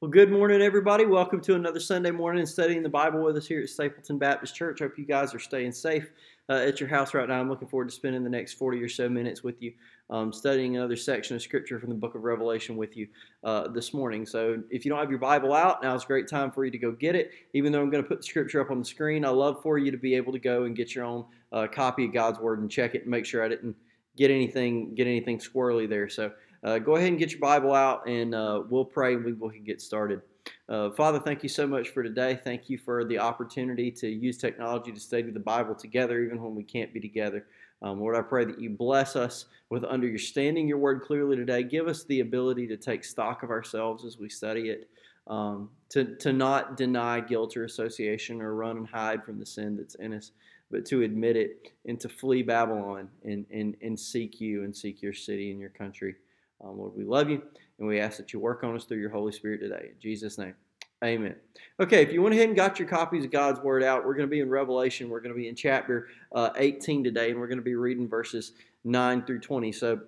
Well, good morning, everybody. Welcome to another Sunday morning studying the Bible with us here at Stapleton Baptist Church. Hope you guys are staying safe uh, at your house right now. I'm looking forward to spending the next 40 or so minutes with you, um, studying another section of Scripture from the book of Revelation with you uh, this morning. So, if you don't have your Bible out, now is a great time for you to go get it. Even though I'm going to put the Scripture up on the screen, I love for you to be able to go and get your own uh, copy of God's Word and check it and make sure I didn't get anything get anything squirrely there. So, uh, go ahead and get your Bible out, and uh, we'll pray and we can get started. Uh, Father, thank you so much for today. Thank you for the opportunity to use technology to study the Bible together, even when we can't be together. Um, Lord, I pray that you bless us with understanding your word clearly today. Give us the ability to take stock of ourselves as we study it, um, to, to not deny guilt or association or run and hide from the sin that's in us, but to admit it and to flee Babylon and, and, and seek you and seek your city and your country. Um, Lord, we love you, and we ask that you work on us through your Holy Spirit today. In Jesus' name, amen. Okay, if you went ahead and got your copies of God's Word out, we're going to be in Revelation. We're going to be in chapter uh, 18 today, and we're going to be reading verses 9 through 20. So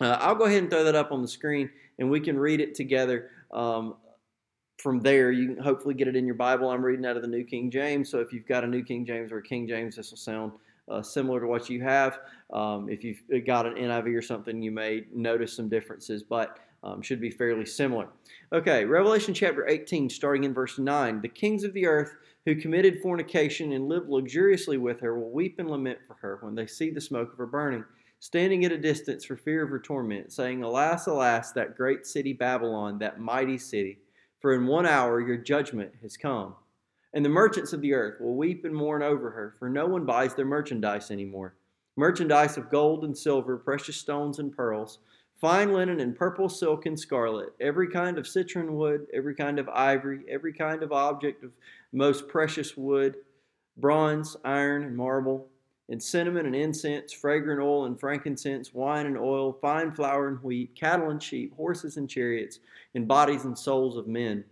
uh, I'll go ahead and throw that up on the screen, and we can read it together. Um, from there, you can hopefully get it in your Bible. I'm reading out of the New King James, so if you've got a New King James or a King James, this will sound uh, similar to what you have. Um, if you've got an NIV or something, you may notice some differences, but um, should be fairly similar. Okay, Revelation chapter 18, starting in verse 9. The kings of the earth who committed fornication and lived luxuriously with her will weep and lament for her when they see the smoke of her burning, standing at a distance for fear of her torment, saying, Alas, alas, that great city Babylon, that mighty city, for in one hour your judgment has come. And the merchants of the earth will weep and mourn over her, for no one buys their merchandise anymore. Merchandise of gold and silver, precious stones and pearls, fine linen and purple silk and scarlet, every kind of citron wood, every kind of ivory, every kind of object of most precious wood, bronze, iron, and marble, and cinnamon and incense, fragrant oil and frankincense, wine and oil, fine flour and wheat, cattle and sheep, horses and chariots, and bodies and souls of men.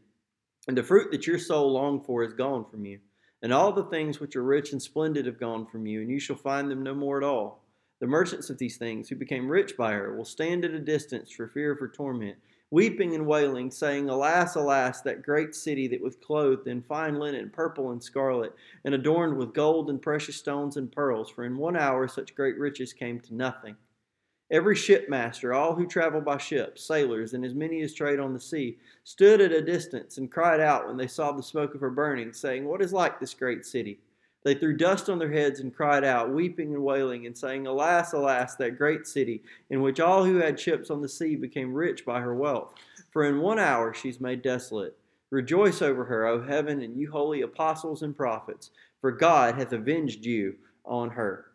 And the fruit that your soul longed for is gone from you. And all the things which are rich and splendid have gone from you, and you shall find them no more at all. The merchants of these things, who became rich by her, will stand at a distance for fear of her torment, weeping and wailing, saying, Alas, alas, that great city that was clothed in fine linen, purple and scarlet, and adorned with gold and precious stones and pearls, for in one hour such great riches came to nothing. Every shipmaster, all who travel by ship, sailors, and as many as trade on the sea, stood at a distance and cried out when they saw the smoke of her burning, saying, What is like this great city? They threw dust on their heads and cried out, weeping and wailing, and saying, Alas, alas, that great city, in which all who had ships on the sea became rich by her wealth. For in one hour she's made desolate. Rejoice over her, O heaven, and you holy apostles and prophets, for God hath avenged you on her.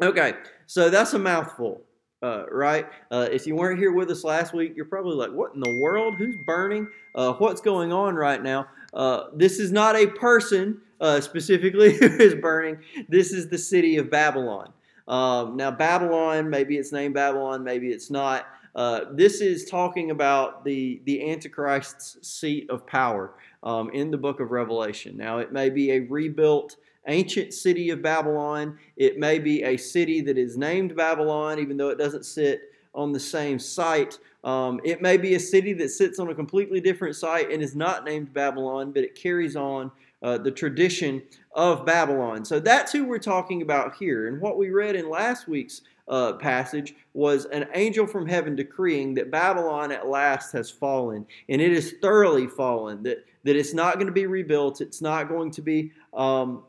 Okay, so that's a mouthful uh, right? Uh, if you weren't here with us last week, you're probably like, what in the world? Who's burning? Uh, what's going on right now? Uh, this is not a person uh, specifically who is burning. This is the city of Babylon. Um, now, Babylon, maybe it's named Babylon, maybe it's not. Uh, this is talking about the, the Antichrist's seat of power um, in the book of Revelation. Now, it may be a rebuilt ancient city of Babylon. It may be a city that is named Babylon, even though it doesn't sit on the same site. Um, it may be a city that sits on a completely different site and is not named Babylon, but it carries on uh, the tradition of Babylon. So that's who we're talking about here. And what we read in last week's uh, passage was an angel from heaven decreeing that Babylon at last has fallen, and it is thoroughly fallen. That that it's not going to be rebuilt. It's not going to be um,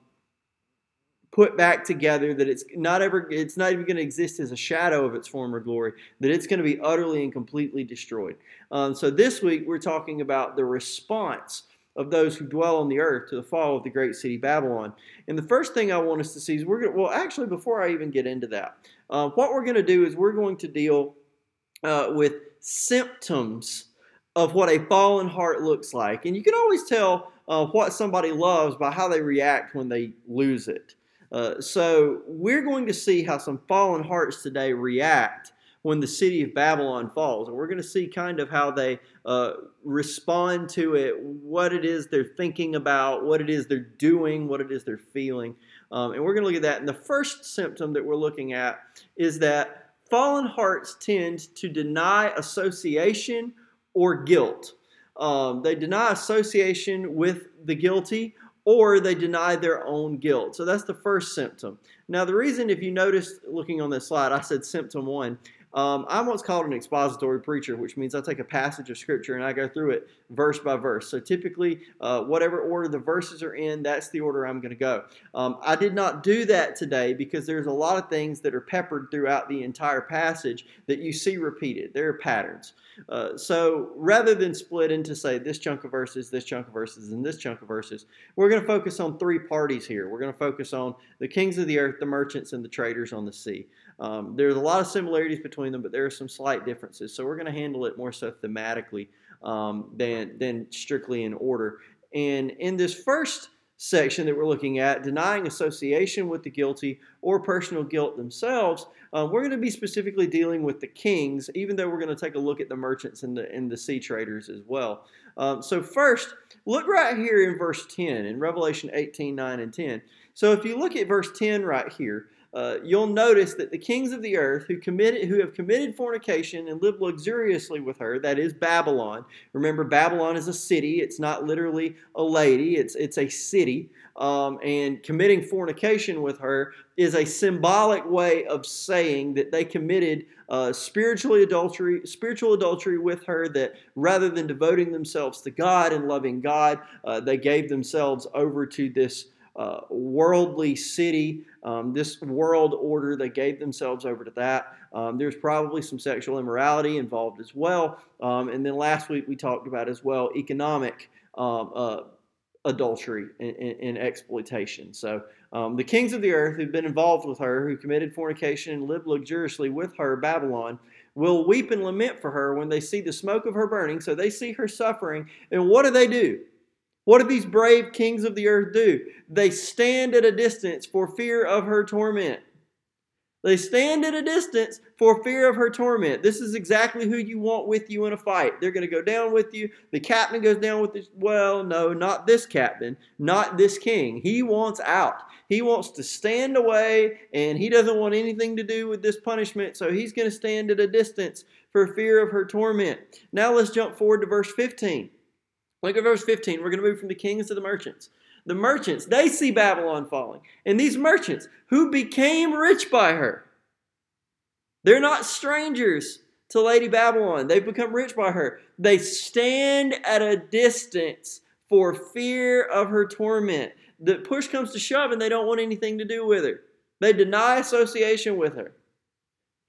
put back together that it's not ever it's not even going to exist as a shadow of its former glory that it's going to be utterly and completely destroyed. Um, so this week we're talking about the response of those who dwell on the earth to the fall of the great city babylon. And the first thing i want us to see is we're going to well actually before i even get into that uh, what we're going to do is we're going to deal uh, with symptoms of what a fallen heart looks like. And you can always tell uh, what somebody loves by how they react when they lose it uh, so we're going to see how some fallen hearts today react when the city of Babylon falls. And we're going to see kind of how they uh, respond to it, what it is they're thinking about, what it is they're doing, what it is they're feeling. Um, and we're going to look at that. And the first symptom that we're looking at is that fallen hearts tend to deny association or guilt. Um, they deny association with the guilty or they deny their own guilt. So that's the first symptom. Now, the reason, if you noticed looking on this slide, I said symptom one. Um, I'm what's called an expository preacher, which means I take a passage of scripture and I go through it verse by verse. So typically, uh, whatever order the verses are in, that's the order I'm going to go. Um, I did not do that today because there's a lot of things that are peppered throughout the entire passage that you see repeated. There are patterns. Uh, so rather than split into, say, this chunk of verses, this chunk of verses, and this chunk of verses, we're going to focus on three parties here. We're going to focus on the kings of the earth, the merchants, and the traders on the sea. Um, there's a lot of similarities between them, but there are some slight differences. So we're going to handle it more so thematically um, than, than strictly in order. And in this first section that we're looking at, denying association with the guilty or personal guilt themselves, uh, we're going to be specifically dealing with the kings, even though we're going to take a look at the merchants and the, and the sea traders as well. Um, so, first, look right here in verse 10 in Revelation 18 9 and 10. So, if you look at verse 10 right here, uh, you'll notice that the kings of the earth who committed who have committed fornication and lived luxuriously with her that is babylon. Remember babylon is a city. It's not literally a lady. It's it's a city. Um, and committing fornication with her is a symbolic way of saying that they committed uh, spiritually adultery spiritual adultery with her that rather than devoting themselves to god and loving god uh, they gave themselves over to this uh, worldly city, um, this world order. They gave themselves over to that. Um, there's probably some sexual immorality involved as well. Um, and then last week we talked about as well economic um, uh, adultery and, and, and, exploitation. So um, the kings of the earth who've been involved with her, who committed fornication and lived luxuriously with her, Babylon, will weep and lament for her when they see the smoke of her burning. So they see her suffering. And what do they do? What do these brave kings of the earth do? They stand at a distance for fear of her torment. They stand at a distance for fear of her torment. This is exactly who you want with you in a fight. They're going to go down with you. The captain goes down with this. Well, no, not this captain, not this king. He wants out. He wants to stand away and he doesn't want anything to do with this punishment. So he's going to stand at a distance for fear of her torment. Now let's jump forward to verse 15. Look at verse 15. We're going to move from the kings to the merchants. The merchants, they see Babylon falling. And these merchants who became rich by her, they're not strangers to Lady Babylon. They've become rich by her. They stand at a distance for fear of her torment. The push comes to shove and they don't want anything to do with her. They deny association with her.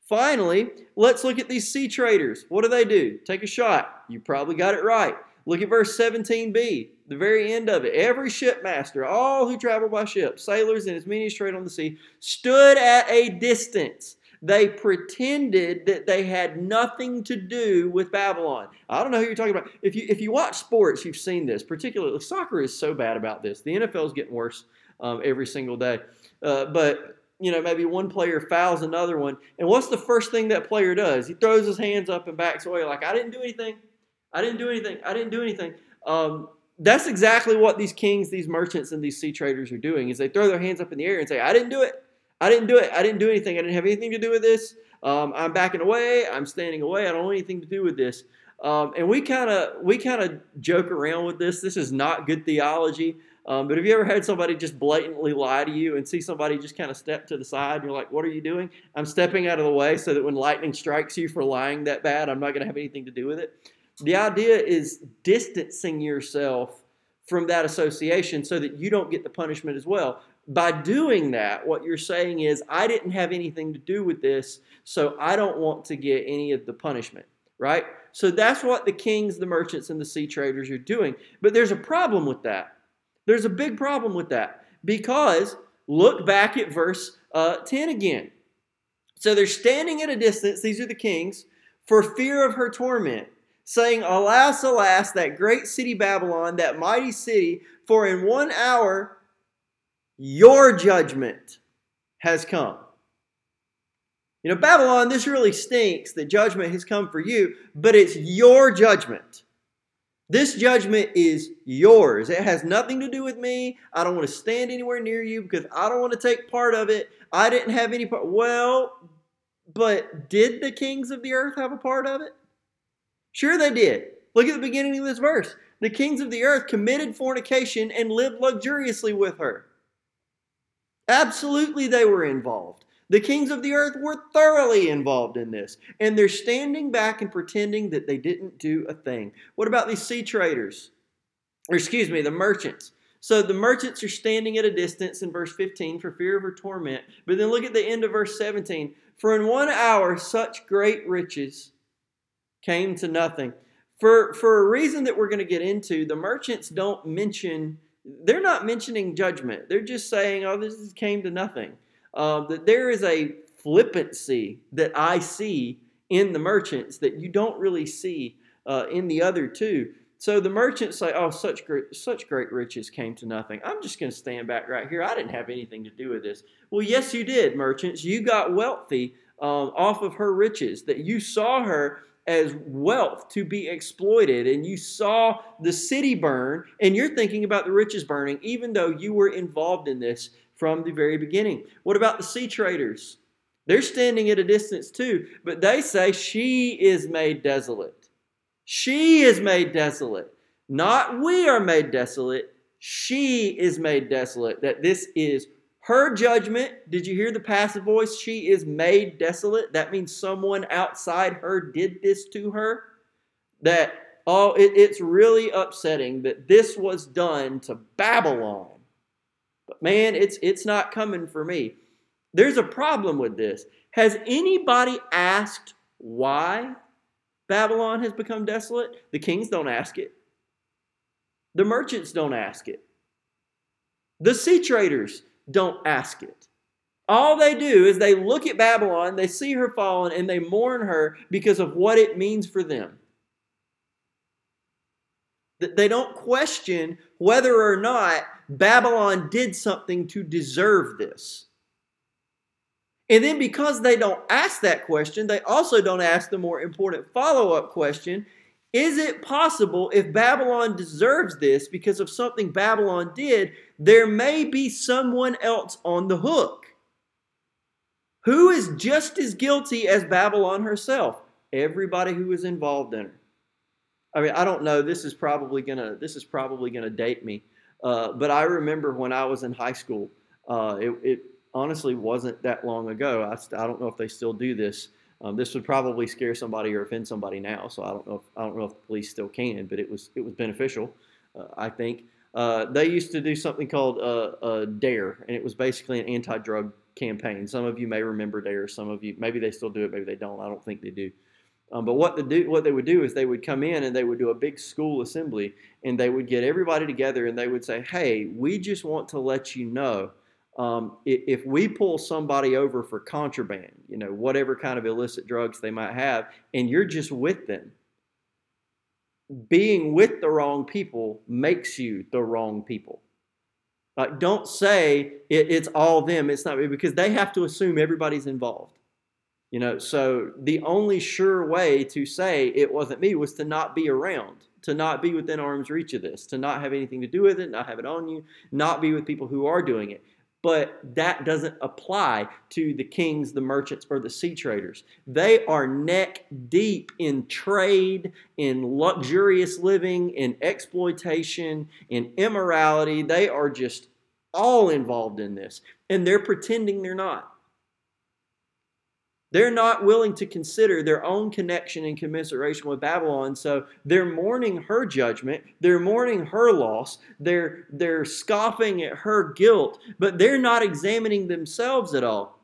Finally, let's look at these sea traders. What do they do? Take a shot. You probably got it right. Look at verse 17b, the very end of it. Every shipmaster, all who travel by ship, sailors and as many as trade on the sea, stood at a distance. They pretended that they had nothing to do with Babylon. I don't know who you're talking about. If you if you watch sports, you've seen this. Particularly, soccer is so bad about this. The NFL is getting worse um, every single day. Uh, but you know, maybe one player fouls another one, and what's the first thing that player does? He throws his hands up and backs away, like I didn't do anything. I didn't do anything. I didn't do anything. Um, that's exactly what these kings, these merchants, and these sea traders are doing. Is they throw their hands up in the air and say, "I didn't do it. I didn't do it. I didn't do anything. I didn't have anything to do with this. Um, I'm backing away. I'm standing away. I don't want anything to do with this." Um, and we kind of we kind of joke around with this. This is not good theology. Um, but have you ever had somebody just blatantly lie to you and see somebody just kind of step to the side and you're like, what are you doing? I'm stepping out of the way so that when lightning strikes you for lying that bad, I'm not going to have anything to do with it. The idea is distancing yourself from that association so that you don't get the punishment as well. By doing that, what you're saying is, I didn't have anything to do with this, so I don't want to get any of the punishment, right? So that's what the kings, the merchants, and the sea traders are doing. But there's a problem with that. There's a big problem with that because look back at verse uh, 10 again. So they're standing at a distance, these are the kings, for fear of her torment saying, Alas, alas, that great city Babylon, that mighty city, for in one hour your judgment has come. You know, Babylon, this really stinks that judgment has come for you, but it's your judgment. This judgment is yours. It has nothing to do with me. I don't want to stand anywhere near you because I don't want to take part of it. I didn't have any part. Well, but did the kings of the earth have a part of it? Sure, they did. Look at the beginning of this verse. The kings of the earth committed fornication and lived luxuriously with her. Absolutely, they were involved. The kings of the earth were thoroughly involved in this, and they're standing back and pretending that they didn't do a thing. What about these sea traders? Or, excuse me, the merchants. So the merchants are standing at a distance in verse 15 for fear of her torment. But then look at the end of verse 17. For in one hour such great riches came to nothing. For, for a reason that we're going to get into, the merchants don't mention, they're not mentioning judgment. They're just saying, oh, this came to nothing. Uh, that there is a flippancy that I see in the merchants that you don't really see uh, in the other two. So the merchants say, "Oh, such great, such great riches came to nothing." I'm just going to stand back right here. I didn't have anything to do with this. Well, yes, you did, merchants. You got wealthy um, off of her riches. That you saw her as wealth to be exploited, and you saw the city burn, and you're thinking about the riches burning, even though you were involved in this from the very beginning. What about the sea traders? They're standing at a distance too, but they say she is made desolate. She is made desolate. Not we are made desolate. She is made desolate. That this is her judgment. Did you hear the passive voice? She is made desolate. That means someone outside her did this to her. That, oh, it, it's really upsetting that this was done to Babylon. But man, it's it's not coming for me. There's a problem with this. Has anybody asked why Babylon has become desolate? The kings don't ask it. The merchants don't ask it. The sea traders don't ask it. All they do is they look at Babylon, they see her fallen, and they mourn her because of what it means for them. They don't question whether or not Babylon did something to deserve this. And then because they don't ask that question, they also don't ask the more important follow up question Is it possible if Babylon deserves this because of something Babylon did, there may be someone else on the hook? Who is just as guilty as Babylon herself? Everybody who was involved in her. I mean, I don't know. This is probably gonna this is probably gonna date me, uh, but I remember when I was in high school. Uh, it, it, honestly wasn't that long ago. I, I don't know if they still do this. Um, this would probably scare somebody or offend somebody now. So I don't know. If, I don't know if the police still can, but it was it was beneficial. Uh, I think uh, they used to do something called uh, Dare, and it was basically an anti-drug campaign. Some of you may remember Dare. Some of you maybe they still do it. Maybe they don't. I don't think they do. Um, but what, do, what they would do is they would come in and they would do a big school assembly and they would get everybody together and they would say, hey, we just want to let you know um, if we pull somebody over for contraband, you know, whatever kind of illicit drugs they might have, and you're just with them, being with the wrong people makes you the wrong people. Like, don't say it, it's all them. It's not me, because they have to assume everybody's involved. You know, so the only sure way to say it wasn't me was to not be around, to not be within arm's reach of this, to not have anything to do with it, not have it on you, not be with people who are doing it. But that doesn't apply to the kings, the merchants, or the sea traders. They are neck deep in trade, in luxurious living, in exploitation, in immorality. They are just all involved in this. And they're pretending they're not. They're not willing to consider their own connection and commiseration with Babylon, so they're mourning her judgment, they're mourning her loss, they're, they're scoffing at her guilt, but they're not examining themselves at all.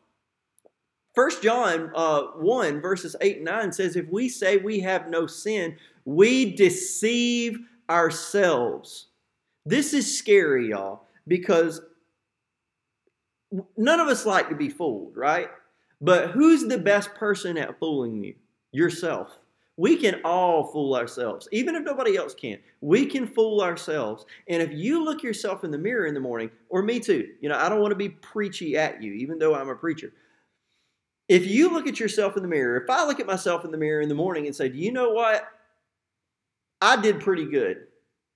1 John uh, 1, verses 8 and 9 says, If we say we have no sin, we deceive ourselves. This is scary, y'all, because none of us like to be fooled, right? But who's the best person at fooling you? Yourself. We can all fool ourselves, even if nobody else can. We can fool ourselves. And if you look yourself in the mirror in the morning, or me too, you know, I don't want to be preachy at you, even though I'm a preacher. If you look at yourself in the mirror, if I look at myself in the mirror in the morning and say, Do you know what? I did pretty good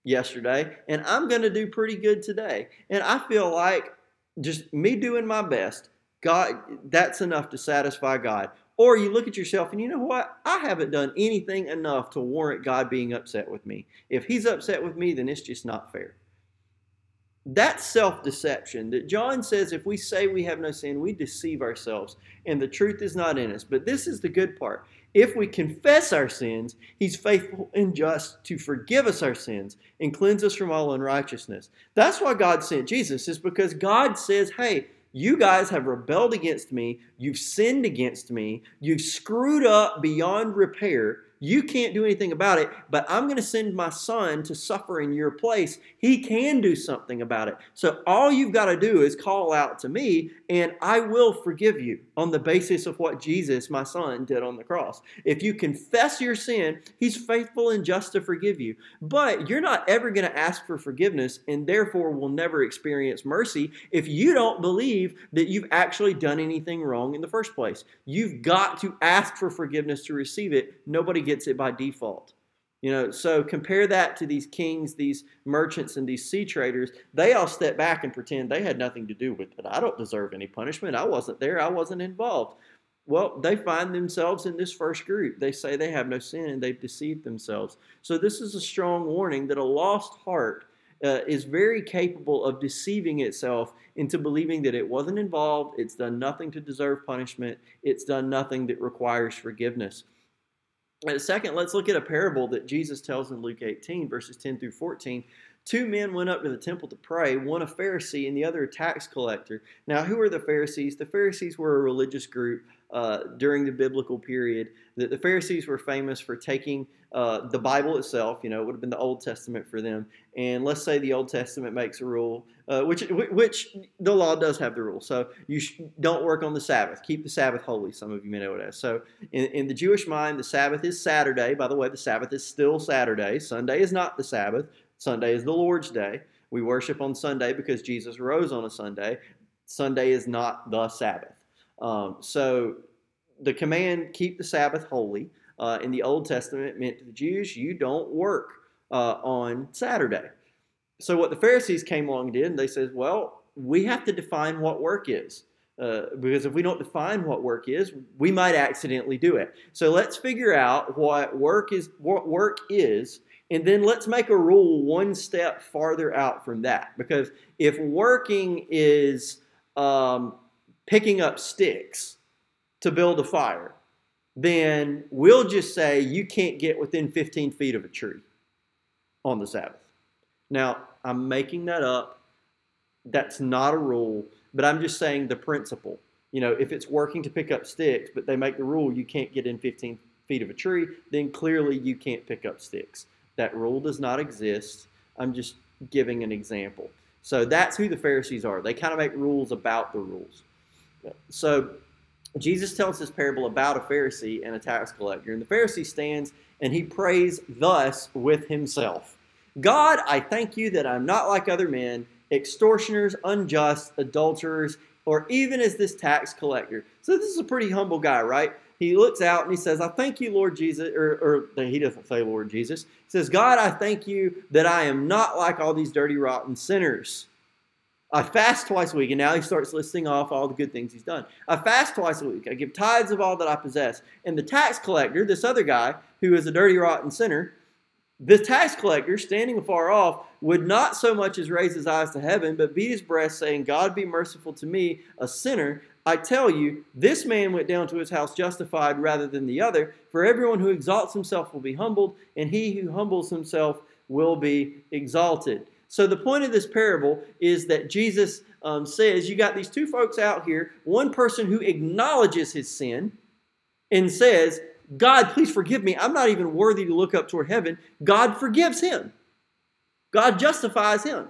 yesterday, and I'm going to do pretty good today. And I feel like just me doing my best God, that's enough to satisfy God. Or you look at yourself and you know what? I haven't done anything enough to warrant God being upset with me. If He's upset with me, then it's just not fair. That's self deception. That John says if we say we have no sin, we deceive ourselves and the truth is not in us. But this is the good part. If we confess our sins, He's faithful and just to forgive us our sins and cleanse us from all unrighteousness. That's why God sent Jesus, is because God says, hey, you guys have rebelled against me. You've sinned against me. You've screwed up beyond repair. You can't do anything about it, but I'm going to send my son to suffer in your place. He can do something about it. So all you've got to do is call out to me, and I will forgive you on the basis of what Jesus, my son, did on the cross. If you confess your sin, he's faithful and just to forgive you. But you're not ever going to ask for forgiveness, and therefore will never experience mercy if you don't believe that you've actually done anything wrong in the first place. You've got to ask for forgiveness to receive it. Nobody gets it by default. You know, so compare that to these kings, these merchants, and these sea traders. They all step back and pretend they had nothing to do with it. I don't deserve any punishment. I wasn't there. I wasn't involved. Well, they find themselves in this first group. They say they have no sin and they've deceived themselves. So, this is a strong warning that a lost heart uh, is very capable of deceiving itself into believing that it wasn't involved, it's done nothing to deserve punishment, it's done nothing that requires forgiveness. And second, let's look at a parable that Jesus tells in Luke 18, verses 10 through 14. Two men went up to the temple to pray, one a Pharisee and the other a tax collector. Now, who are the Pharisees? The Pharisees were a religious group uh, during the biblical period. The, the Pharisees were famous for taking uh, the Bible itself, you know, it would have been the Old Testament for them. And let's say the Old Testament makes a rule, uh, which which the law does have the rule. So you sh- don't work on the Sabbath. Keep the Sabbath holy. Some of you may know it as. So in, in the Jewish mind, the Sabbath is Saturday. By the way, the Sabbath is still Saturday. Sunday is not the Sabbath. Sunday is the Lord's day. We worship on Sunday because Jesus rose on a Sunday. Sunday is not the Sabbath. Um, so the command, keep the Sabbath holy, uh, in the Old Testament meant to the Jews, you don't work uh, on Saturday. So what the Pharisees came along and did, and they said, well, we have to define what work is. Uh, because if we don't define what work is, we might accidentally do it. So let's figure out what work is. What work is, and then let's make a rule one step farther out from that. Because if working is um, picking up sticks to build a fire, then we'll just say you can't get within 15 feet of a tree on the Sabbath. Now, I'm making that up. That's not a rule, but I'm just saying the principle. You know, if it's working to pick up sticks, but they make the rule you can't get in 15 feet of a tree, then clearly you can't pick up sticks. That rule does not exist. I'm just giving an example. So that's who the Pharisees are. They kind of make rules about the rules. So Jesus tells this parable about a Pharisee and a tax collector. And the Pharisee stands and he prays thus with himself God, I thank you that I'm not like other men, extortioners, unjust, adulterers, or even as this tax collector. So this is a pretty humble guy, right? He looks out and he says, I thank you, Lord Jesus, or, or he doesn't say Lord Jesus. He says, God, I thank you that I am not like all these dirty, rotten sinners. I fast twice a week, and now he starts listing off all the good things he's done. I fast twice a week. I give tithes of all that I possess. And the tax collector, this other guy who is a dirty, rotten sinner, the tax collector, standing afar off, would not so much as raise his eyes to heaven, but beat his breast, saying, God be merciful to me, a sinner. I tell you, this man went down to his house justified rather than the other. For everyone who exalts himself will be humbled, and he who humbles himself will be exalted. So the point of this parable is that Jesus um, says you got these two folks out here, one person who acknowledges his sin and says, God, please forgive me. I'm not even worthy to look up toward heaven. God forgives him. God justifies him.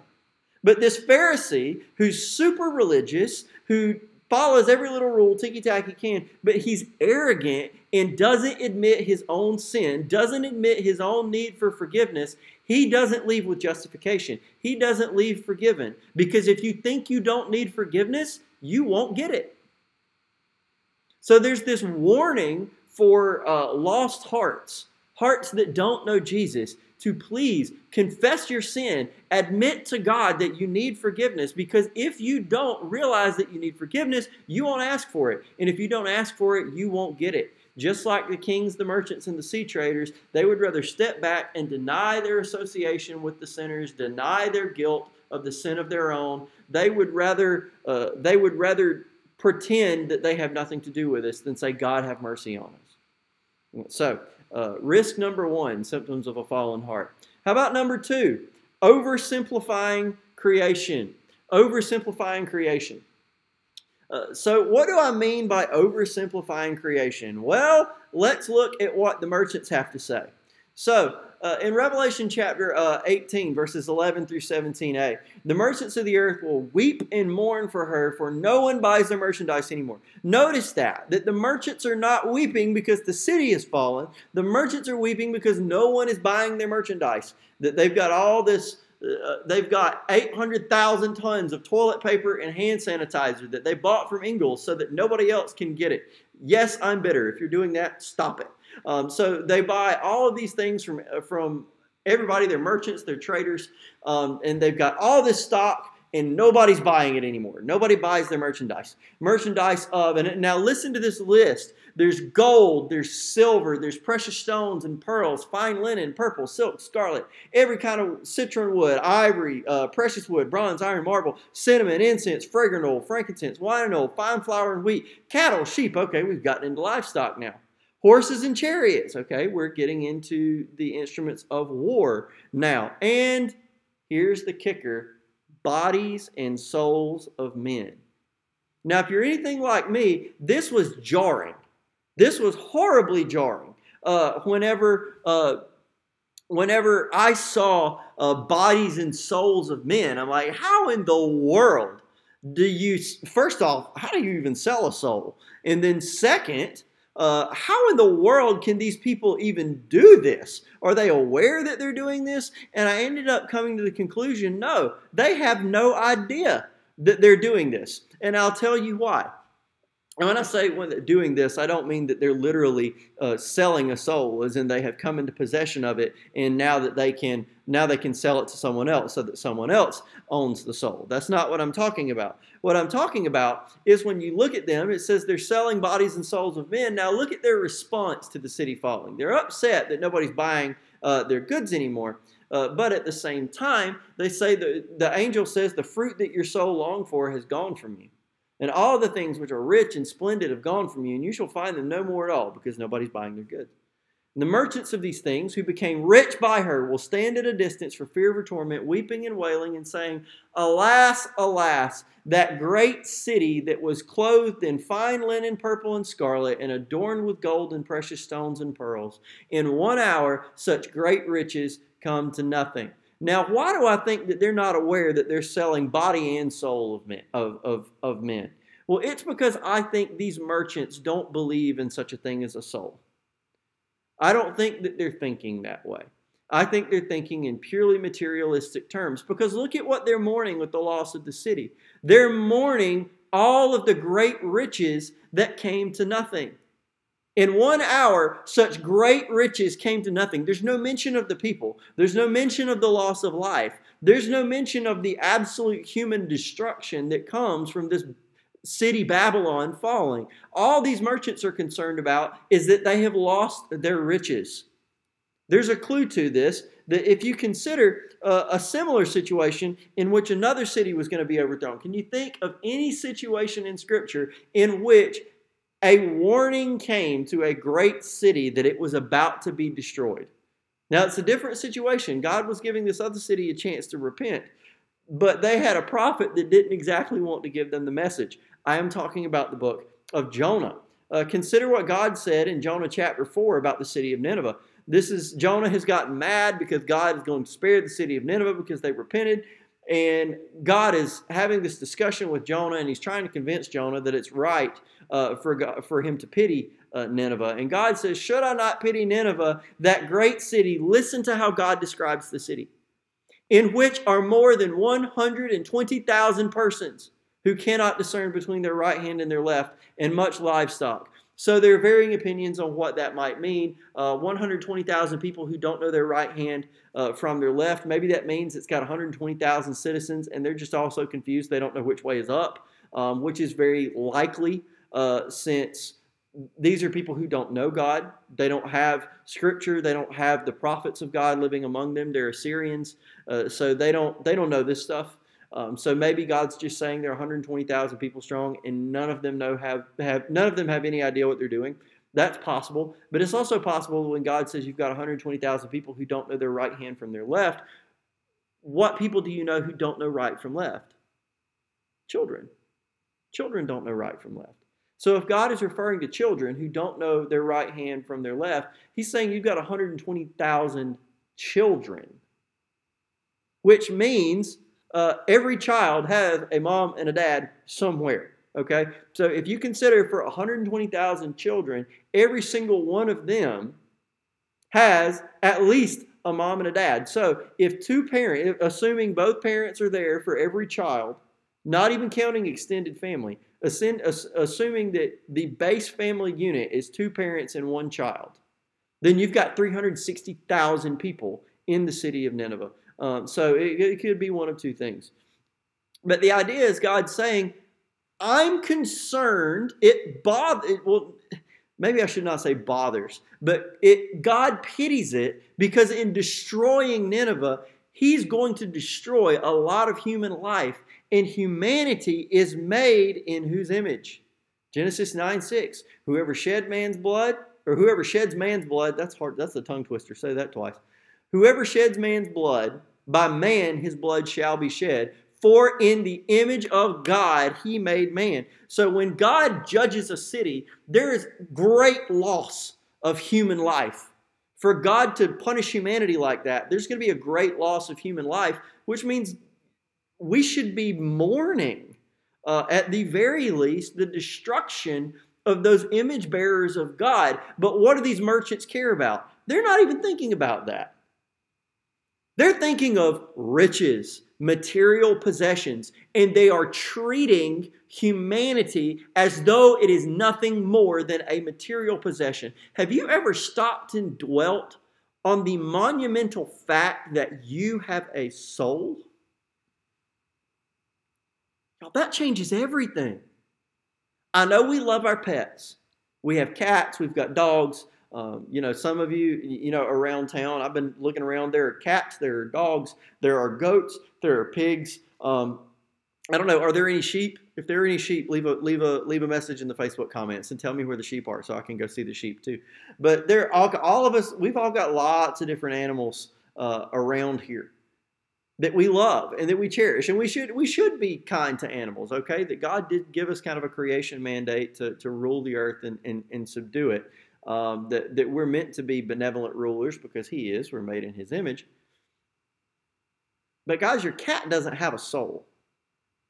But this Pharisee who's super religious, who follows every little rule ticky tack he can, but he's arrogant and doesn't admit his own sin, doesn't admit his own need for forgiveness, he doesn't leave with justification. He doesn't leave forgiven. Because if you think you don't need forgiveness, you won't get it. So there's this warning for uh, lost hearts, hearts that don't know Jesus, to please confess your sin, admit to God that you need forgiveness, because if you don't realize that you need forgiveness, you won't ask for it. And if you don't ask for it, you won't get it. Just like the kings, the merchants, and the sea traders, they would rather step back and deny their association with the sinners, deny their guilt of the sin of their own. They would rather uh, they would rather pretend that they have nothing to do with us than say, God have mercy on us. So, uh, risk number one symptoms of a fallen heart. How about number two? Oversimplifying creation. Oversimplifying creation. Uh, so, what do I mean by oversimplifying creation? Well, let's look at what the merchants have to say. So, uh, in Revelation chapter uh, 18, verses 11 through 17a, the merchants of the earth will weep and mourn for her, for no one buys their merchandise anymore. Notice that, that the merchants are not weeping because the city has fallen. The merchants are weeping because no one is buying their merchandise. That they've got all this, uh, they've got 800,000 tons of toilet paper and hand sanitizer that they bought from Ingles so that nobody else can get it. Yes, I'm bitter. If you're doing that, stop it. Um, so they buy all of these things from uh, from everybody. They're merchants, they're traders, um, and they've got all this stock. And nobody's buying it anymore. Nobody buys their merchandise. Merchandise of, and now listen to this list. There's gold, there's silver, there's precious stones and pearls, fine linen, purple, silk, scarlet, every kind of citron wood, ivory, uh, precious wood, bronze, iron, marble, cinnamon, incense, fragrant oil, frankincense, wine and oil, fine flour and wheat, cattle, sheep. Okay, we've gotten into livestock now horses and chariots. Okay, we're getting into the instruments of war now. And here's the kicker bodies and souls of men. Now, if you're anything like me, this was jarring. This was horribly jarring. Uh, whenever, uh, whenever I saw uh, bodies and souls of men, I'm like, how in the world do you? First off, how do you even sell a soul? And then second, uh, how in the world can these people even do this? Are they aware that they're doing this? And I ended up coming to the conclusion no, they have no idea that they're doing this. And I'll tell you why. And when I say when doing this, I don't mean that they're literally uh, selling a soul, as in they have come into possession of it, and now that they can now they can sell it to someone else, so that someone else owns the soul. That's not what I'm talking about. What I'm talking about is when you look at them, it says they're selling bodies and souls of men. Now look at their response to the city falling. They're upset that nobody's buying uh, their goods anymore. Uh, but at the same time, they say the, the angel says the fruit that your soul longed for has gone from you. And all the things which are rich and splendid have gone from you, and you shall find them no more at all, because nobody's buying their goods. And the merchants of these things, who became rich by her, will stand at a distance for fear of her torment, weeping and wailing, and saying, Alas, alas, that great city that was clothed in fine linen, purple and scarlet, and adorned with gold and precious stones and pearls. In one hour, such great riches come to nothing. Now, why do I think that they're not aware that they're selling body and soul of men? Of, of, of men? Well, it's because I think these merchants don't believe in such a thing as a soul. I don't think that they're thinking that way. I think they're thinking in purely materialistic terms because look at what they're mourning with the loss of the city. They're mourning all of the great riches that came to nothing. In one hour, such great riches came to nothing. There's no mention of the people. There's no mention of the loss of life. There's no mention of the absolute human destruction that comes from this city Babylon falling. All these merchants are concerned about is that they have lost their riches. There's a clue to this that if you consider a similar situation in which another city was going to be overthrown, can you think of any situation in Scripture in which a warning came to a great city that it was about to be destroyed. Now, it's a different situation. God was giving this other city a chance to repent, but they had a prophet that didn't exactly want to give them the message. I am talking about the book of Jonah. Uh, consider what God said in Jonah chapter 4 about the city of Nineveh. This is Jonah has gotten mad because God is going to spare the city of Nineveh because they repented. And God is having this discussion with Jonah, and he's trying to convince Jonah that it's right uh, for, God, for him to pity uh, Nineveh. And God says, Should I not pity Nineveh, that great city? Listen to how God describes the city, in which are more than 120,000 persons who cannot discern between their right hand and their left, and much livestock. So there are varying opinions on what that might mean. Uh, 120,000 people who don't know their right hand uh, from their left. Maybe that means it's got 120,000 citizens and they're just also confused. They don't know which way is up, um, which is very likely uh, since these are people who don't know God. They don't have scripture. They don't have the prophets of God living among them. They're Assyrians, uh, so they don't they don't know this stuff. Um, so maybe God's just saying they're 120,000 people strong, and none of them know have have none of them have any idea what they're doing. That's possible, but it's also possible when God says you've got 120,000 people who don't know their right hand from their left. What people do you know who don't know right from left? Children. Children don't know right from left. So if God is referring to children who don't know their right hand from their left, he's saying you've got 120,000 children, which means uh, every child has a mom and a dad somewhere. Okay, so if you consider for 120,000 children, every single one of them has at least a mom and a dad. So if two parents, assuming both parents are there for every child, not even counting extended family, assuming that the base family unit is two parents and one child, then you've got 360,000 people in the city of Nineveh. Um, so it, it could be one of two things. But the idea is God saying, I'm concerned. It bothers. Well, maybe I should not say bothers, but it God pities it because in destroying Nineveh, He's going to destroy a lot of human life, and humanity is made in whose image? Genesis 9 6. Whoever shed man's blood, or whoever sheds man's blood, that's hard, that's a tongue twister. Say that twice. Whoever sheds man's blood, by man his blood shall be shed. For in the image of God he made man. So when God judges a city, there is great loss of human life. For God to punish humanity like that, there's going to be a great loss of human life, which means we should be mourning, uh, at the very least, the destruction of those image bearers of God. But what do these merchants care about? They're not even thinking about that. They're thinking of riches, material possessions, and they are treating humanity as though it is nothing more than a material possession. Have you ever stopped and dwelt on the monumental fact that you have a soul? Now, that changes everything. I know we love our pets. We have cats, we've got dogs, um, you know, some of you, you know, around town, I've been looking around. There are cats, there are dogs, there are goats, there are pigs. Um, I don't know. Are there any sheep? If there are any sheep, leave a leave a leave a message in the Facebook comments and tell me where the sheep are, so I can go see the sheep too. But there, all, all of us, we've all got lots of different animals uh, around here that we love and that we cherish, and we should we should be kind to animals. Okay, that God did give us kind of a creation mandate to to rule the earth and and, and subdue it um, that, that we're meant to be benevolent rulers because He is. We're made in His image. But, guys, your cat doesn't have a soul.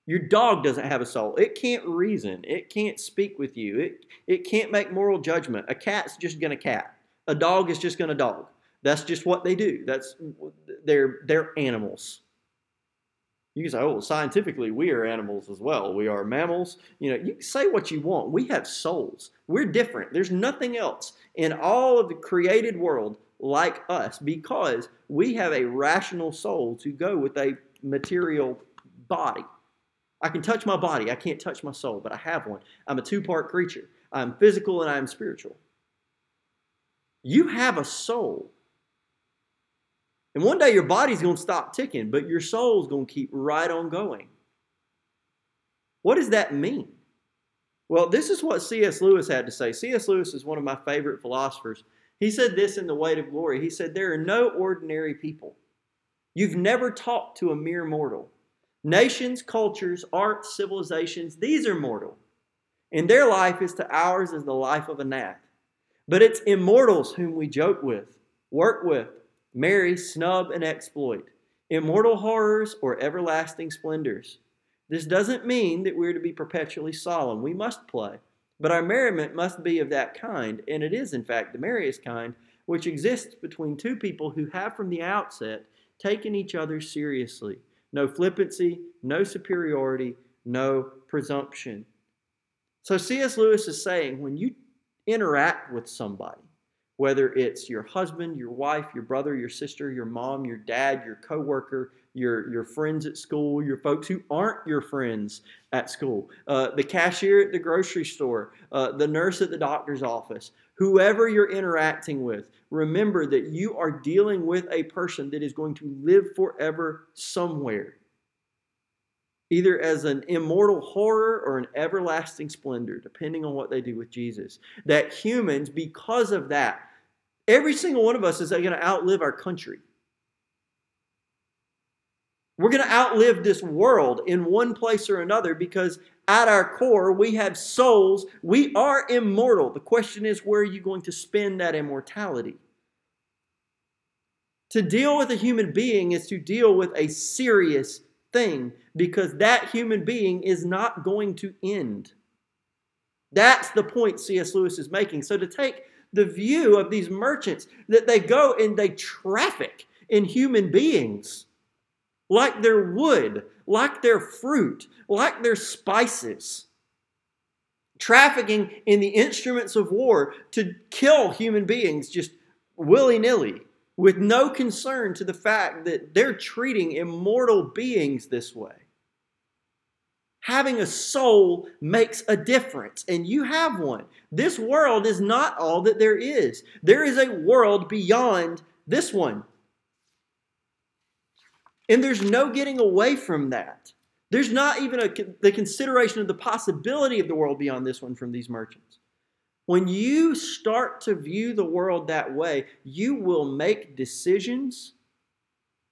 Your dog doesn't have a soul. It can't reason. It can't speak with you. It, it can't make moral judgment. A cat's just to cat. A dog is just to dog. That's just what they do. That's they're they're animals. You can say, oh, scientifically, we are animals as well. We are mammals. You know, you can say what you want. We have souls. We're different. There's nothing else in all of the created world like us because we have a rational soul to go with a material body. I can touch my body. I can't touch my soul, but I have one. I'm a two part creature. I'm physical and I'm spiritual. You have a soul. And one day your body's going to stop ticking, but your soul's going to keep right on going. What does that mean? Well, this is what C.S. Lewis had to say. C.S. Lewis is one of my favorite philosophers. He said this in The Weight of Glory. He said, There are no ordinary people. You've never talked to a mere mortal. Nations, cultures, arts, civilizations, these are mortal. And their life is to ours as the life of a gnat. But it's immortals whom we joke with, work with, marry, snub, and exploit, immortal horrors or everlasting splendors. This doesn't mean that we're to be perpetually solemn. We must play. But our merriment must be of that kind, and it is, in fact, the merriest kind, which exists between two people who have from the outset taken each other seriously. No flippancy, no superiority, no presumption. So C.S. Lewis is saying when you interact with somebody, whether it's your husband, your wife, your brother, your sister, your mom, your dad, your coworker, your, your friends at school, your folks who aren't your friends at school, uh, the cashier at the grocery store, uh, the nurse at the doctor's office, whoever you're interacting with, remember that you are dealing with a person that is going to live forever somewhere, either as an immortal horror or an everlasting splendor, depending on what they do with Jesus. That humans, because of that, every single one of us is going to outlive our country. We're going to outlive this world in one place or another because at our core, we have souls. We are immortal. The question is, where are you going to spend that immortality? To deal with a human being is to deal with a serious thing because that human being is not going to end. That's the point C.S. Lewis is making. So to take the view of these merchants that they go and they traffic in human beings like their wood, like their fruit, like their spices. Trafficking in the instruments of war to kill human beings just willy nilly with no concern to the fact that they're treating immortal beings this way. Having a soul makes a difference, and you have one. This world is not all that there is. There is a world beyond this one. And there's no getting away from that. There's not even a, the consideration of the possibility of the world beyond this one from these merchants. When you start to view the world that way, you will make decisions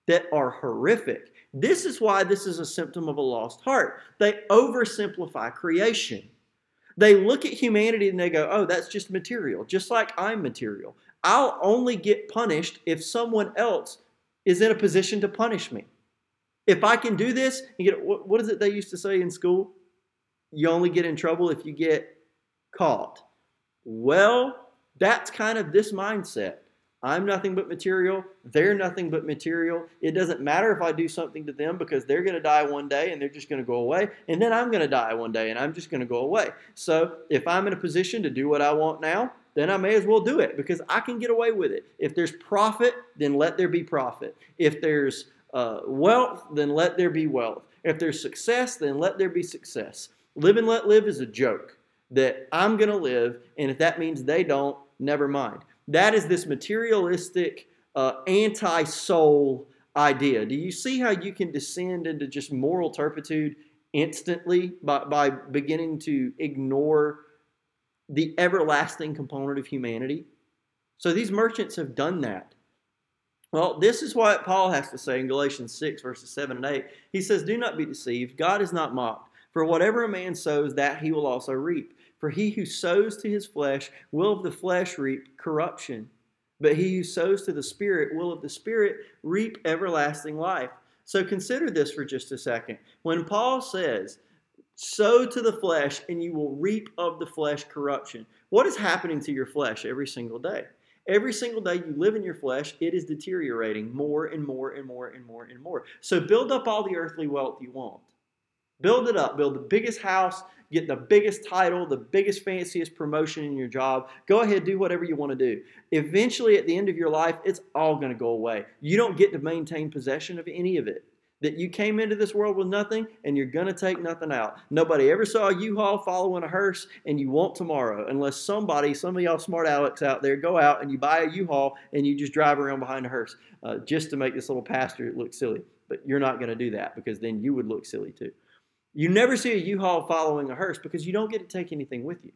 that are horrific. This is why this is a symptom of a lost heart. They oversimplify creation. They look at humanity and they go, oh, that's just material, just like I'm material. I'll only get punished if someone else is in a position to punish me. If I can do this, you get what is it they used to say in school? You only get in trouble if you get caught. Well, that's kind of this mindset. I'm nothing but material. They're nothing but material. It doesn't matter if I do something to them because they're going to die one day and they're just going to go away. And then I'm going to die one day and I'm just going to go away. So if I'm in a position to do what I want now, then I may as well do it because I can get away with it. If there's profit, then let there be profit. If there's uh, wealth, then let there be wealth. If there's success, then let there be success. Live and let live is a joke that I'm going to live, and if that means they don't, never mind. That is this materialistic, uh, anti soul idea. Do you see how you can descend into just moral turpitude instantly by, by beginning to ignore the everlasting component of humanity. So these merchants have done that. Well, this is what Paul has to say in Galatians 6, verses 7 and 8. He says, Do not be deceived. God is not mocked. For whatever a man sows, that he will also reap. For he who sows to his flesh will of the flesh reap corruption. But he who sows to the Spirit will of the Spirit reap everlasting life. So consider this for just a second. When Paul says Sow to the flesh, and you will reap of the flesh corruption. What is happening to your flesh every single day? Every single day you live in your flesh, it is deteriorating more and more and more and more and more. So build up all the earthly wealth you want. Build it up. Build the biggest house, get the biggest title, the biggest, fanciest promotion in your job. Go ahead, do whatever you want to do. Eventually, at the end of your life, it's all going to go away. You don't get to maintain possession of any of it that you came into this world with nothing and you're going to take nothing out. Nobody ever saw a U-Haul following a hearse and you want tomorrow unless somebody, some of y'all smart Alex out there, go out and you buy a U-Haul and you just drive around behind a hearse uh, just to make this little pastor look silly. But you're not going to do that because then you would look silly too. You never see a U-Haul following a hearse because you don't get to take anything with you.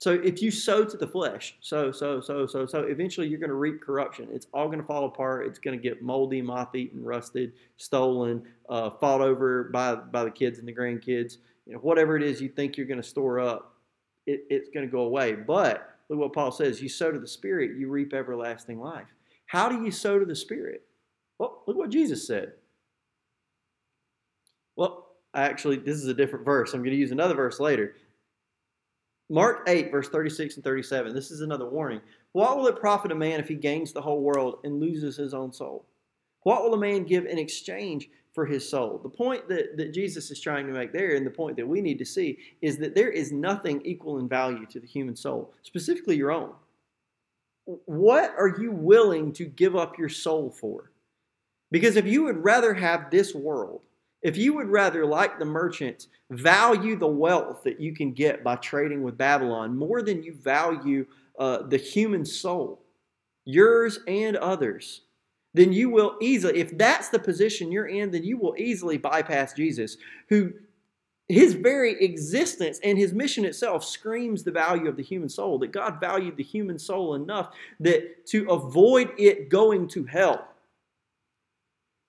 So if you sow to the flesh, so, so, so, so, sow, eventually you're going to reap corruption. It's all going to fall apart. It's going to get moldy, moth-eaten, rusted, stolen, uh, fought over by by the kids and the grandkids. You know, whatever it is you think you're going to store up, it, it's going to go away. But look what Paul says: you sow to the Spirit, you reap everlasting life. How do you sow to the Spirit? Well, look what Jesus said. Well, actually, this is a different verse. I'm going to use another verse later. Mark 8, verse 36 and 37. This is another warning. What will it profit a man if he gains the whole world and loses his own soul? What will a man give in exchange for his soul. The point that, that Jesus is trying to make there, and the point that we need to see, is that there is nothing equal in value to the human soul, specifically your own. What are you willing to give up your soul for? Because if you would rather have this world, if you would rather, like the merchants, value the wealth that you can get by trading with Babylon more than you value uh, the human soul, yours and others, then you will easily, if that's the position you're in, then you will easily bypass Jesus, who his very existence and his mission itself screams the value of the human soul, that God valued the human soul enough that to avoid it going to hell,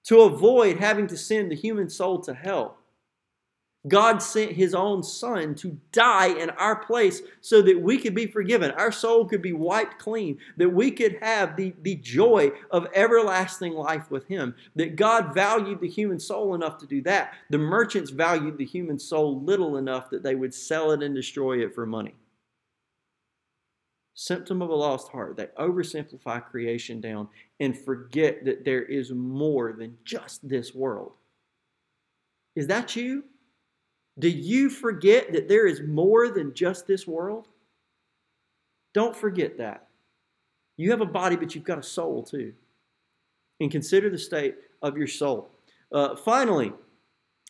to avoid having to send the human soul to hell, God sent his own son to die in our place so that we could be forgiven. Our soul could be wiped clean, that we could have the, the joy of everlasting life with him. That God valued the human soul enough to do that. The merchants valued the human soul little enough that they would sell it and destroy it for money. Symptom of a lost heart. They oversimplify creation down and forget that there is more than just this world. Is that you? Do you forget that there is more than just this world? Don't forget that. You have a body, but you've got a soul too. And consider the state of your soul. Uh, finally,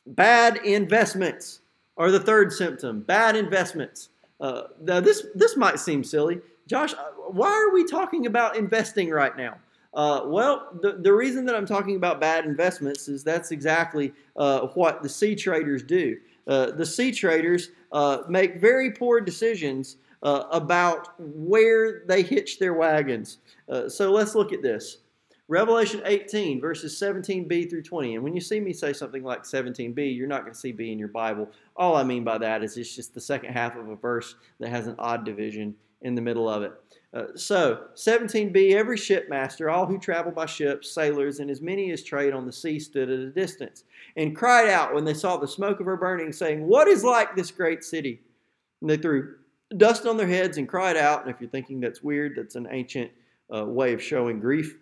bad investments are the third symptom. Bad investments. Uh, now, this, this might seem silly. Josh, uh, why are we talking about investing right now? Uh, well, the, the reason that I'm talking about bad investments is that's exactly uh, what the sea traders do. Uh, the sea traders uh, make very poor decisions uh, about where they hitch their wagons. So let's look at this. Revelation 18, verses 17b through 20. And when you see me say something like 17b, you're not going to see b in your Bible. All I mean by that is it's just the second half of a verse that has an odd division in the middle of it. Uh, so, 17b, every shipmaster, all who travel by ships, sailors, and as many as trade on the sea stood at a distance and cried out when they saw the smoke of her burning, saying, What is like this great city? And they threw dust on their heads and cried out. And if you're thinking that's weird, that's an ancient uh, way of showing grief.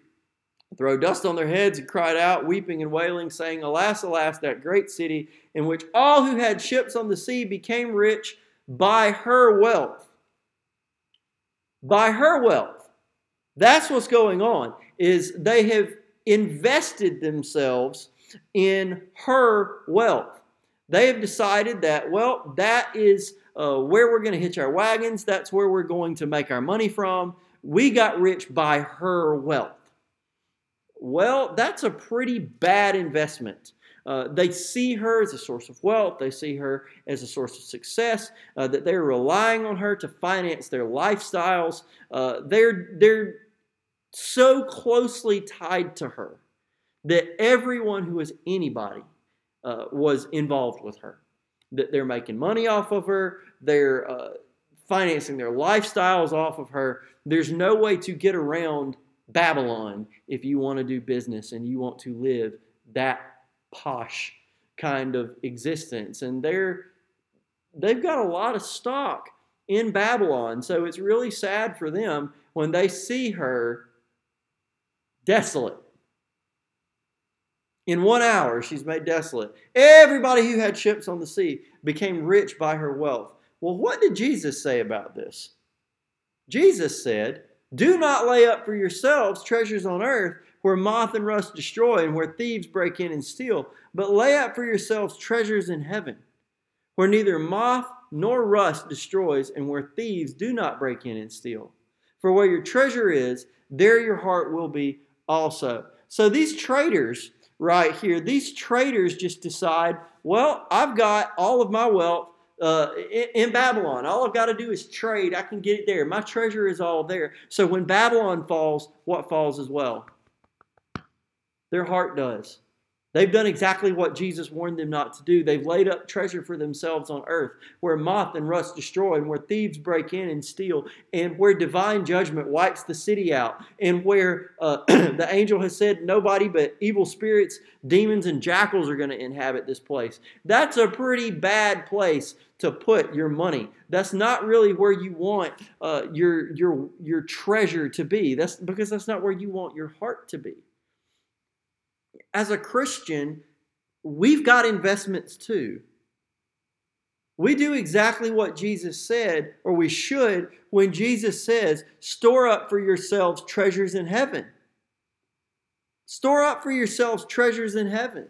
Throw dust on their heads and cried out, weeping and wailing, saying, Alas, alas, that great city in which all who had ships on the sea became rich by her wealth by her wealth. That's what's going on is they have invested themselves in her wealth. They have decided that, well, that is uh, where we're going to hitch our wagons. That's where we're going to make our money from. We got rich by her wealth. Well, that's a pretty bad investment. Uh, they see her as a source of wealth. They see her as a source of success. Uh, that they're relying on her to finance their lifestyles. Uh, they're they're so closely tied to her that everyone who is anybody uh, was involved with her. That they're making money off of her. They're uh, financing their lifestyles off of her. There's no way to get around Babylon if you want to do business and you want to live that posh kind of existence. And they're they've got a lot of stock in Babylon. So it's really sad for them when they see her desolate. In one hour, she's made desolate. Everybody who had ships on the sea became rich by her wealth. Well, what did Jesus say about this? Jesus said, Do not lay up for yourselves treasures on earth where moth and rust destroy and where thieves break in and steal, but lay up for yourselves treasures in heaven, where neither moth nor rust destroys and where thieves do not break in and steal. For where your treasure is, there your heart will be also. So these traders right here, these traders just decide, well, I've got all of my wealth uh, in, in Babylon. All I've got to do is trade. I can get it there. My treasure is all there. So when Babylon falls, what falls as well? Their heart does. They've done exactly what Jesus warned them not to do. They've laid up treasure for themselves on earth where moth and rust destroy, and where thieves break in and steal, and where divine judgment wipes the city out, and where uh, the angel has said nobody but evil spirits, demons, and jackals are going to inhabit this place. That's a pretty bad place to put your money. That's not really where you want uh, your, your, your treasure to be. That's because that's not where you want your heart to be as a Christian, we've got investments too. We do exactly what Jesus said, or we should, when Jesus says, Store up for yourselves treasures in heaven. Store up for yourselves treasures in heaven.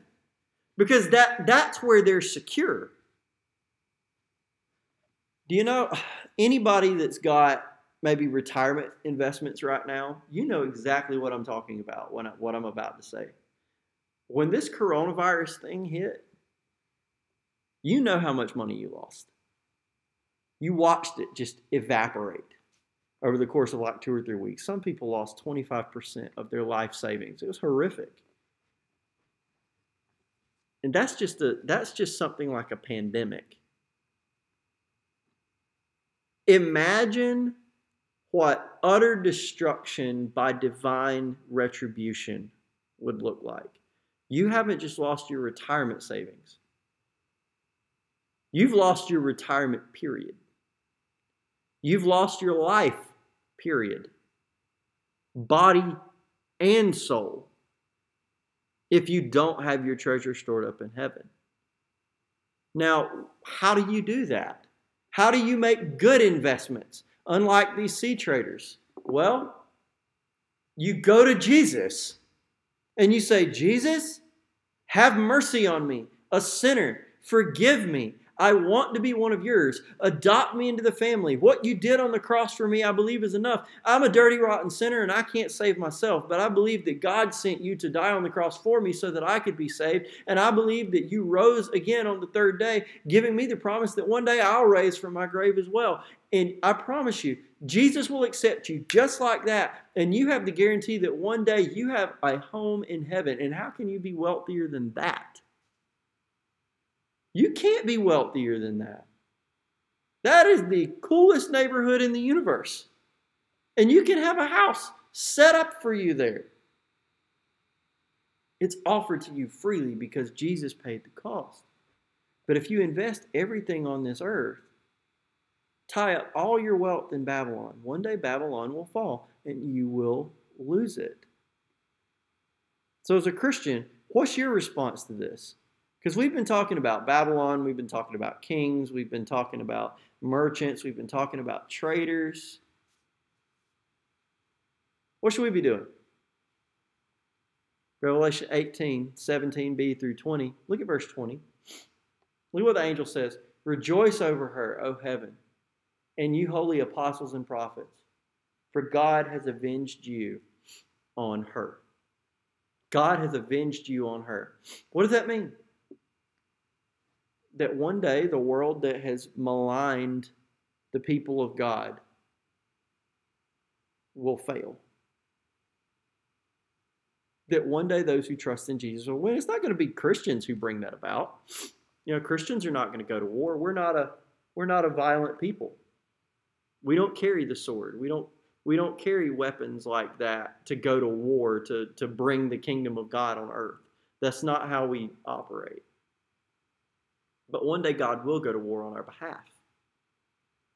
Because that, that's where they're secure. Do you know anybody that's got maybe retirement investments right now? You know exactly what I'm talking about when I, what I'm about to say. When this coronavirus thing hit, you know how much money you lost. You watched it just evaporate over the course of like two or three weeks. Some people lost 25% of their life savings. It was horrific. And that's just a that's just something like a pandemic. Imagine what utter destruction by divine retribution would look like. You haven't just lost your retirement savings. You've lost your retirement period. You've lost your life period. Body and soul. If you don't have your treasure stored up in heaven. Now, how do you do that? How do you make good investments, unlike these sea traders? Well, you go to Jesus and you say, Jesus, have mercy on me, a sinner. Forgive me. I want to be one of yours. Adopt me into the family. What you did on the cross for me, I believe, is enough. I'm a dirty, rotten sinner and I can't save myself, but I believe that God sent you to die on the cross for me so that I could be saved. And I believe that you rose again on the third day, giving me the promise that one day I'll raise from my grave as well. And I promise you, Jesus will accept you just like that. And you have the guarantee that one day you have a home in heaven. And how can you be wealthier than that? You can't be wealthier than that. That is the coolest neighborhood in the universe. And you can have a house set up for you there. It's offered to you freely because Jesus paid the cost. But if you invest everything on this earth, tie up all your wealth in Babylon, one day Babylon will fall and you will lose it. So, as a Christian, what's your response to this? Because we've been talking about Babylon, we've been talking about kings, we've been talking about merchants, we've been talking about traders. What should we be doing? Revelation 18, 17b through 20. Look at verse 20. Look what the angel says Rejoice over her, O heaven, and you holy apostles and prophets, for God has avenged you on her. God has avenged you on her. What does that mean? That one day the world that has maligned the people of God will fail. That one day those who trust in Jesus will win. It's not going to be Christians who bring that about. You know, Christians are not going to go to war. We're not a we're not a violent people. We don't carry the sword. We don't we don't carry weapons like that to go to war to, to bring the kingdom of God on earth. That's not how we operate. But one day God will go to war on our behalf.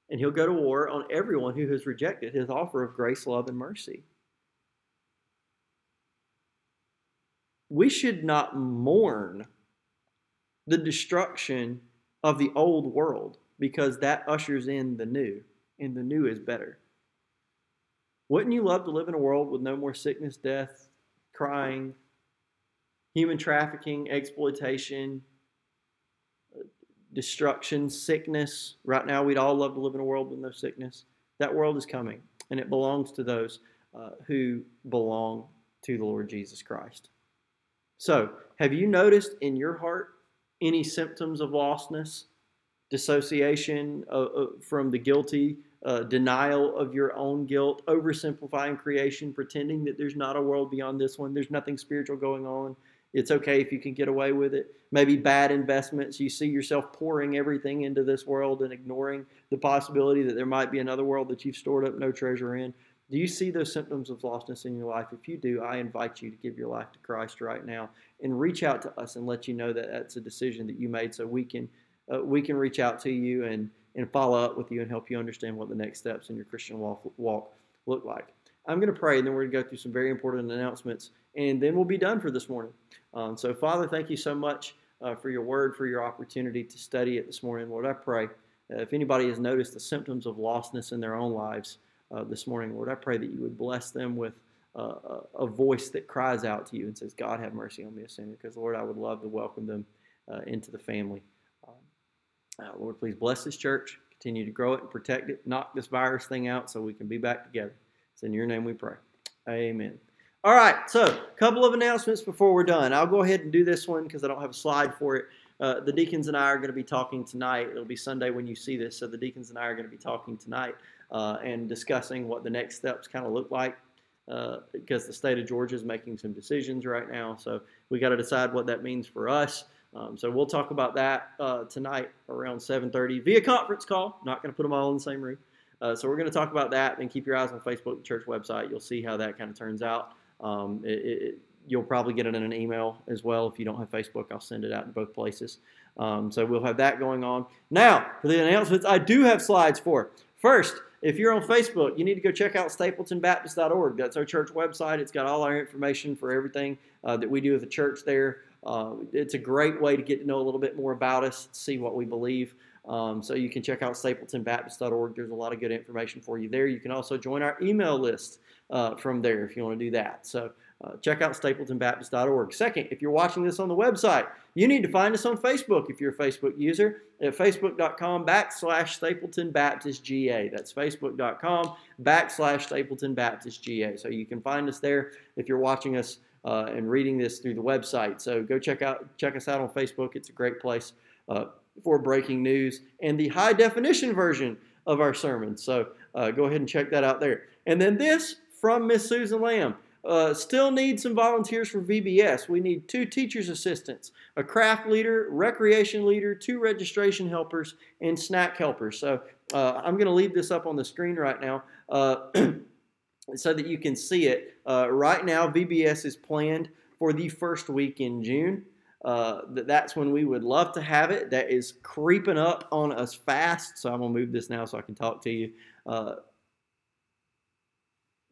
And he'll go to war on everyone who has rejected his offer of grace, love, and mercy. We should not mourn the destruction of the old world because that ushers in the new, and the new is better. Wouldn't you love to live in a world with no more sickness, death, crying, human trafficking, exploitation, destruction, sickness. Right now, we'd all love to live in a world with no sickness. That world is coming, and it belongs to those uh, who belong to the Lord Jesus Christ. So, have you noticed in your heart any symptoms of lostness, dissociation uh, uh, from the guilty, uh, denial of your own guilt, oversimplifying creation, pretending that there's not a world beyond this one, there's nothing spiritual going on, it's okay if you can get away with it. Maybe bad investments. You see yourself pouring everything into this world and ignoring the possibility that there might be another world that you've stored up no treasure in. Do you see those symptoms of lostness in your life? If you do, I invite you to give your life to Christ right now and reach out to us and let you know that that's a decision that you made so we can uh, we can reach out to you and and follow up with you and help you understand what the next steps in your Christian walk, walk look like. I'm going to pray, and then we're going to go through some very important announcements, and then we'll be done for this morning. Um, so, Father, thank you so much uh, for your word, for your opportunity to study it this morning. Lord, I pray uh, if anybody has noticed the symptoms of lostness in their own lives uh, this morning, Lord, I pray that you would bless them with uh, a voice that cries out to you and says, God, have mercy on me, a sinner. Because, Lord, I would love to welcome them uh, into the family. Um, uh, Lord, please bless this church. Continue to grow it and protect it. Knock this virus thing out so we can be back together. It's in your name we pray. Amen. All right, so a couple of announcements before we're done. I'll go ahead and do this one because I don't have a slide for it. Uh, the deacons and I are going to be talking tonight. It'll be Sunday when you see this. So the deacons and I are going to be talking tonight uh, and discussing what the next steps kind of look like uh, because the state of Georgia is making some decisions right now. So we got to decide what that means for us. Um, so we'll talk about that uh, tonight around 7:30 via conference call. Not going to put them all in the same room. Uh, so we're going to talk about that and keep your eyes on Facebook, church website. You'll see how that kind of turns out. Um, it, it, you'll probably get it in an email as well. If you don't have Facebook, I'll send it out in both places. Um, so we'll have that going on. Now, for the announcements, I do have slides for. First, if you're on Facebook, you need to go check out stapletonbaptist.org. That's our church website. It's got all our information for everything uh, that we do at the church there. Uh, it's a great way to get to know a little bit more about us, see what we believe. Um, so you can check out stapletonbaptist.org. There's a lot of good information for you there. You can also join our email list uh, from there if you want to do that. So uh, check out stapletonbaptist.org. Second, if you're watching this on the website, you need to find us on Facebook if you're a Facebook user at facebook.com backslash Stapleton Baptist GA. That's facebook.com backslash Stapleton Baptist GA. So you can find us there if you're watching us uh, and reading this through the website. So go check out check us out on Facebook. It's a great place uh, for breaking news and the high definition version of our sermon. So uh, go ahead and check that out there. And then this from Miss Susan Lamb. Uh, still need some volunteers for VBS. We need two teacher's assistants, a craft leader, recreation leader, two registration helpers, and snack helpers. So uh, I'm going to leave this up on the screen right now uh, so that you can see it. Uh, right now, VBS is planned for the first week in June. Uh, that's when we would love to have it. That is creeping up on us fast. So I'm going to move this now so I can talk to you. Uh,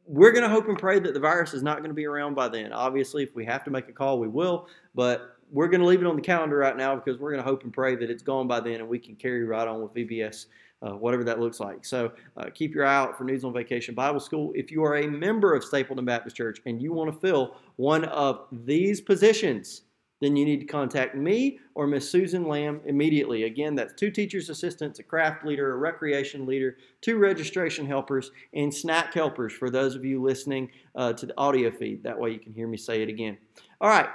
we're going to hope and pray that the virus is not going to be around by then. Obviously, if we have to make a call, we will. But we're going to leave it on the calendar right now because we're going to hope and pray that it's gone by then and we can carry right on with VBS, uh, whatever that looks like. So uh, keep your eye out for News on Vacation Bible School. If you are a member of Stapleton Baptist Church and you want to fill one of these positions, then you need to contact me or Miss Susan Lamb immediately. Again, that's two teachers' assistants, a craft leader, a recreation leader, two registration helpers, and snack helpers for those of you listening uh, to the audio feed. That way you can hear me say it again. All right,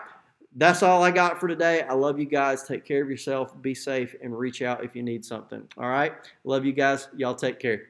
that's all I got for today. I love you guys. Take care of yourself, be safe, and reach out if you need something. All right, love you guys. Y'all take care.